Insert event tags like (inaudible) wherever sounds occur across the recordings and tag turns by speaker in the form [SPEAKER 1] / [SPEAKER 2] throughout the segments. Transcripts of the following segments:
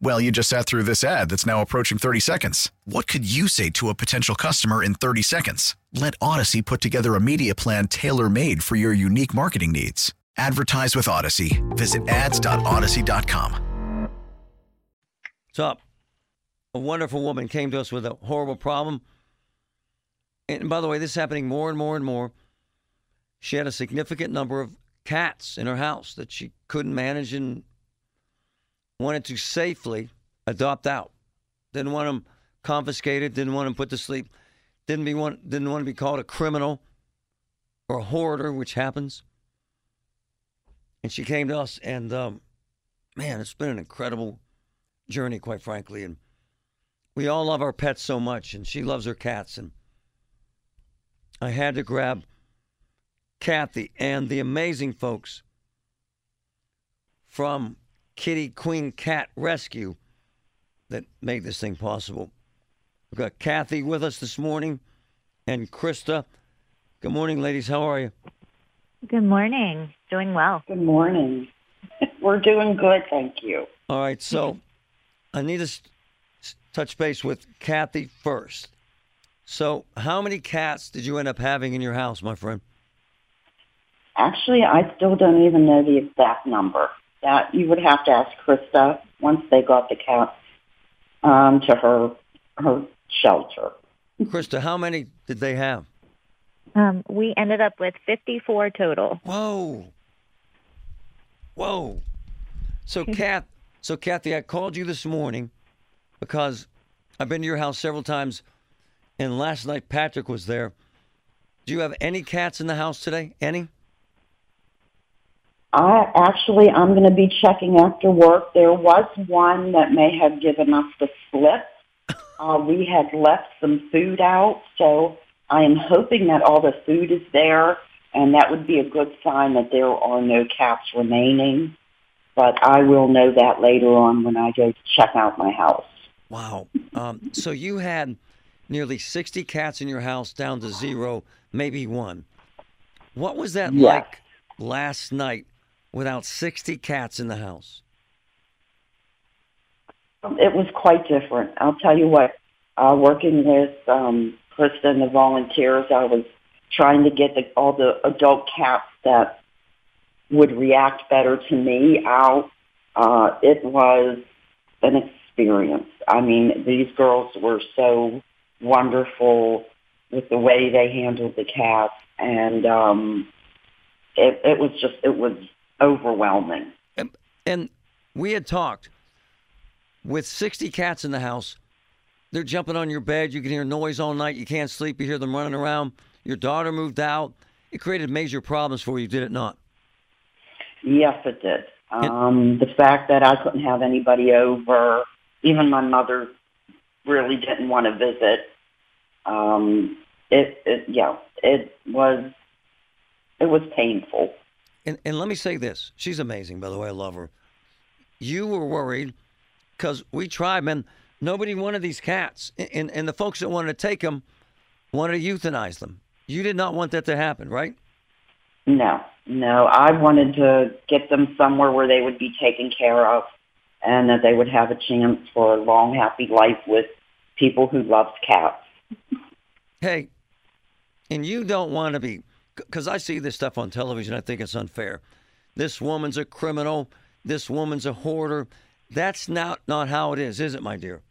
[SPEAKER 1] Well, you just sat through this ad that's now approaching 30 seconds. What could you say to a potential customer in 30 seconds? Let Odyssey put together a media plan tailor made for your unique marketing needs. Advertise with Odyssey. Visit ads.odyssey.com.
[SPEAKER 2] What's up? A wonderful woman came to us with a horrible problem. And by the way, this is happening more and more and more. She had a significant number of cats in her house that she couldn't manage and wanted to safely adopt out. Didn't want them confiscated, didn't want them put to sleep, didn't, be want, didn't want to be called a criminal or a hoarder, which happens. And she came to us, and um, man, it's been an incredible journey, quite frankly. And we all love our pets so much, and she loves her cats. And I had to grab Kathy and the amazing folks from Kitty Queen Cat Rescue that made this thing possible. We've got Kathy with us this morning and Krista. Good morning, ladies. How are you?
[SPEAKER 3] Good morning. Doing well.
[SPEAKER 4] Good morning. (laughs) We're doing good, thank you.
[SPEAKER 2] All right, so I need to s- touch base with Kathy first. So, how many cats did you end up having in your house, my friend?
[SPEAKER 4] Actually, I still don't even know the exact number. That you would have to ask Krista once they got the cat um, to her her shelter.
[SPEAKER 2] Krista, how many did they have?
[SPEAKER 3] Um, we ended up with 54 total.
[SPEAKER 2] Whoa. Whoa. So, (laughs) Kath, so Kathy, I called you this morning because I've been to your house several times, and last night Patrick was there. Do you have any cats in the house today? Any?
[SPEAKER 4] I actually, I'm going to be checking after work. There was one that may have given us the slip. (laughs) Uh, we had left some food out, so I am hoping that all the food is there, and that would be a good sign that there are no cats remaining. But I will know that later on when I go to check out my house.
[SPEAKER 2] Wow. Um, so you had nearly 60 cats in your house down to zero, maybe one. What was that
[SPEAKER 4] Yes.
[SPEAKER 2] like last night without 60 cats in the house?
[SPEAKER 4] It was quite different. I'll tell you what. Uh, working with um, Krista and the volunteers, I was trying to get the, all the adult cats that would react better to me out. Uh, it was an experience. I mean, these girls were so wonderful with the way they handled the cats, and um, it, it was just it was overwhelming.
[SPEAKER 2] And, and we had talked with 60 cats in the house. They're jumping on your bed. You can hear noise all night. You can't sleep. You hear them running around. Your daughter moved out. It created major problems for you, did it not?
[SPEAKER 4] Yes, it did. Um, the fact that I couldn't have anybody over, even my mother really didn't want to visit. Um, it, it, yeah, it was, it was painful.
[SPEAKER 2] And, and let me say this. She's amazing, by the way. I love her. You were worried because we tried, man. Nobody wanted these cats. And, and the folks that wanted to take them wanted to euthanize them. You did not want that to happen, right?
[SPEAKER 4] No, no, I wanted to get them somewhere where they would be taken care of and that they would have a chance for a long, happy life with people who loved cats.
[SPEAKER 2] Hey, and you don't want to be, because I see this stuff on television. I think it's unfair. This woman's a criminal. This woman's a hoarder. That's not not how it is, is it, my dear?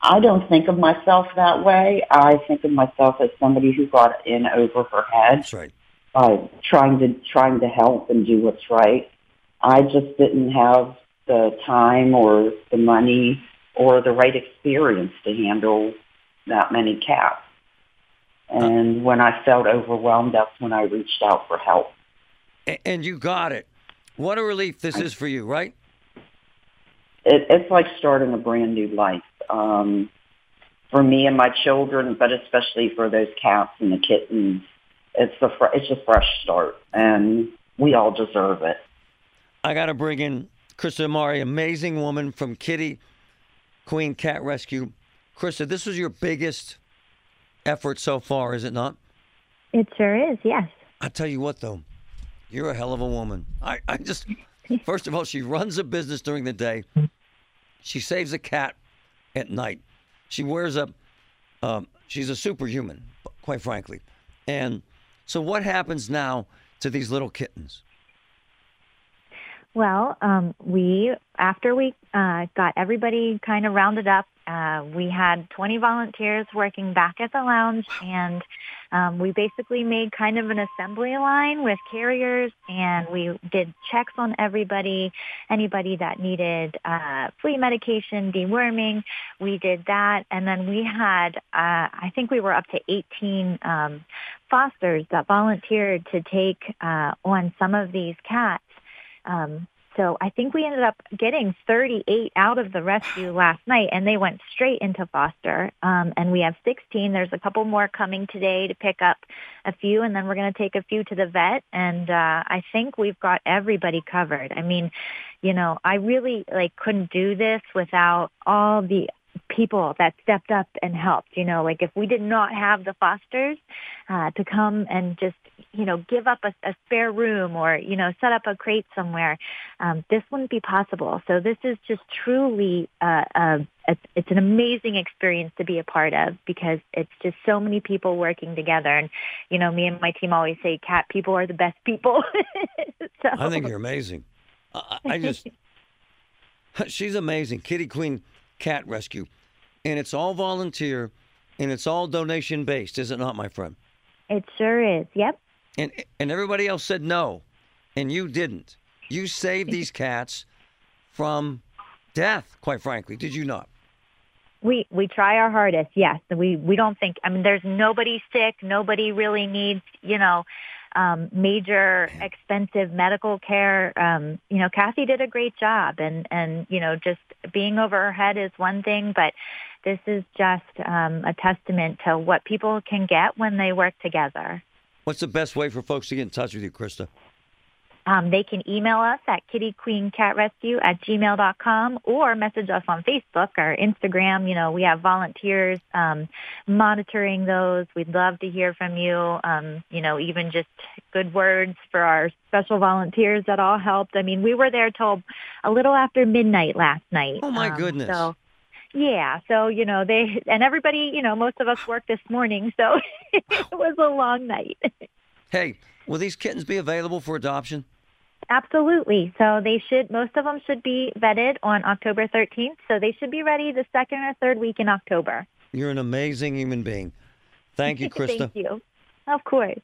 [SPEAKER 4] I don't think of myself that way. I think of myself as somebody who got in over her head
[SPEAKER 2] That's right.
[SPEAKER 4] by trying to trying to help and do what's right. I just didn't have the time or the money or the right experience to handle that many cats. And when I felt overwhelmed, that's when I reached out for help.
[SPEAKER 2] And you got it. What a relief this is for you, right?
[SPEAKER 4] It, it's like starting a brand new life um, for me and my children, but especially for those cats and the kittens. It's the fr- it's a fresh start, and we all deserve it.
[SPEAKER 2] I got to bring in Krista Amari, amazing woman from Kitty Queen Cat Rescue. Krista, this was your biggest effort so far, is it not?
[SPEAKER 3] It sure is, yes.
[SPEAKER 2] I tell you what, though, you're a hell of a woman. I, I just, first of all, she runs a business during the day. She saves a cat at night. She wears a, um, she's a superhuman, quite frankly. And so, what happens now to these little kittens?
[SPEAKER 3] Well, um, we after we uh, got everybody kind of rounded up, uh, we had 20 volunteers working back at the lounge, and um, we basically made kind of an assembly line with carriers, and we did checks on everybody, anybody that needed uh, flea medication, deworming. We did that, and then we had, uh, I think we were up to 18 um, fosters that volunteered to take uh, on some of these cats. Um, so I think we ended up getting 38 out of the rescue last night, and they went straight into foster. Um, and we have 16. There's a couple more coming today to pick up a few, and then we're going to take a few to the vet. And uh, I think we've got everybody covered. I mean, you know, I really like couldn't do this without all the people that stepped up and helped. You know, like if we did not have the fosters uh, to come and just, you know, give up a, a spare room or, you know, set up a crate somewhere, um, this wouldn't be possible. So this is just truly, uh, it's, it's an amazing experience to be a part of because it's just so many people working together. And, you know, me and my team always say cat people are the best people. (laughs) so,
[SPEAKER 2] I think you're amazing. I, I just, (laughs) (laughs) she's amazing. Kitty Queen Cat Rescue. And it's all volunteer and it's all donation based, is it not, my friend?
[SPEAKER 3] it sure is. Yep.
[SPEAKER 2] And, and everybody else said no, and you didn't. You saved these (laughs) cats from death, quite frankly, did you not?
[SPEAKER 3] We we try our hardest. Yes, we we don't think. I mean, there's nobody sick. Nobody really needs you know um, major expensive medical care. Um, you know, Kathy did a great job, and and you know, just being over her head is one thing, but this is just um, a testament to what people can get when they work together.
[SPEAKER 2] What's the best way for folks to get in touch with you, Krista?
[SPEAKER 3] Um, they can email us at kittyqueencatrescue at gmail.com or message us on Facebook or Instagram. You know, we have volunteers um, monitoring those. We'd love to hear from you. Um, you know, even just good words for our special volunteers that all helped. I mean, we were there till a little after midnight last night.
[SPEAKER 2] Oh, my
[SPEAKER 3] Um,
[SPEAKER 2] goodness.
[SPEAKER 3] So, yeah, so you know they and everybody, you know, most of us worked this morning, so (laughs) it was a long night. (laughs)
[SPEAKER 2] Hey, will these kittens be available for adoption?
[SPEAKER 3] Absolutely. So they should, most of them should be vetted on October 13th. So they should be ready the second or third week in October.
[SPEAKER 2] You're an amazing human being. Thank you, (laughs) Krista.
[SPEAKER 3] Thank you. Of course.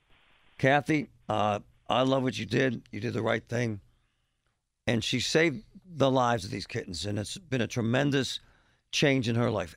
[SPEAKER 2] Kathy, uh, I love what you did. You did the right thing. And she saved the lives of these kittens, and it's been a tremendous change in her life.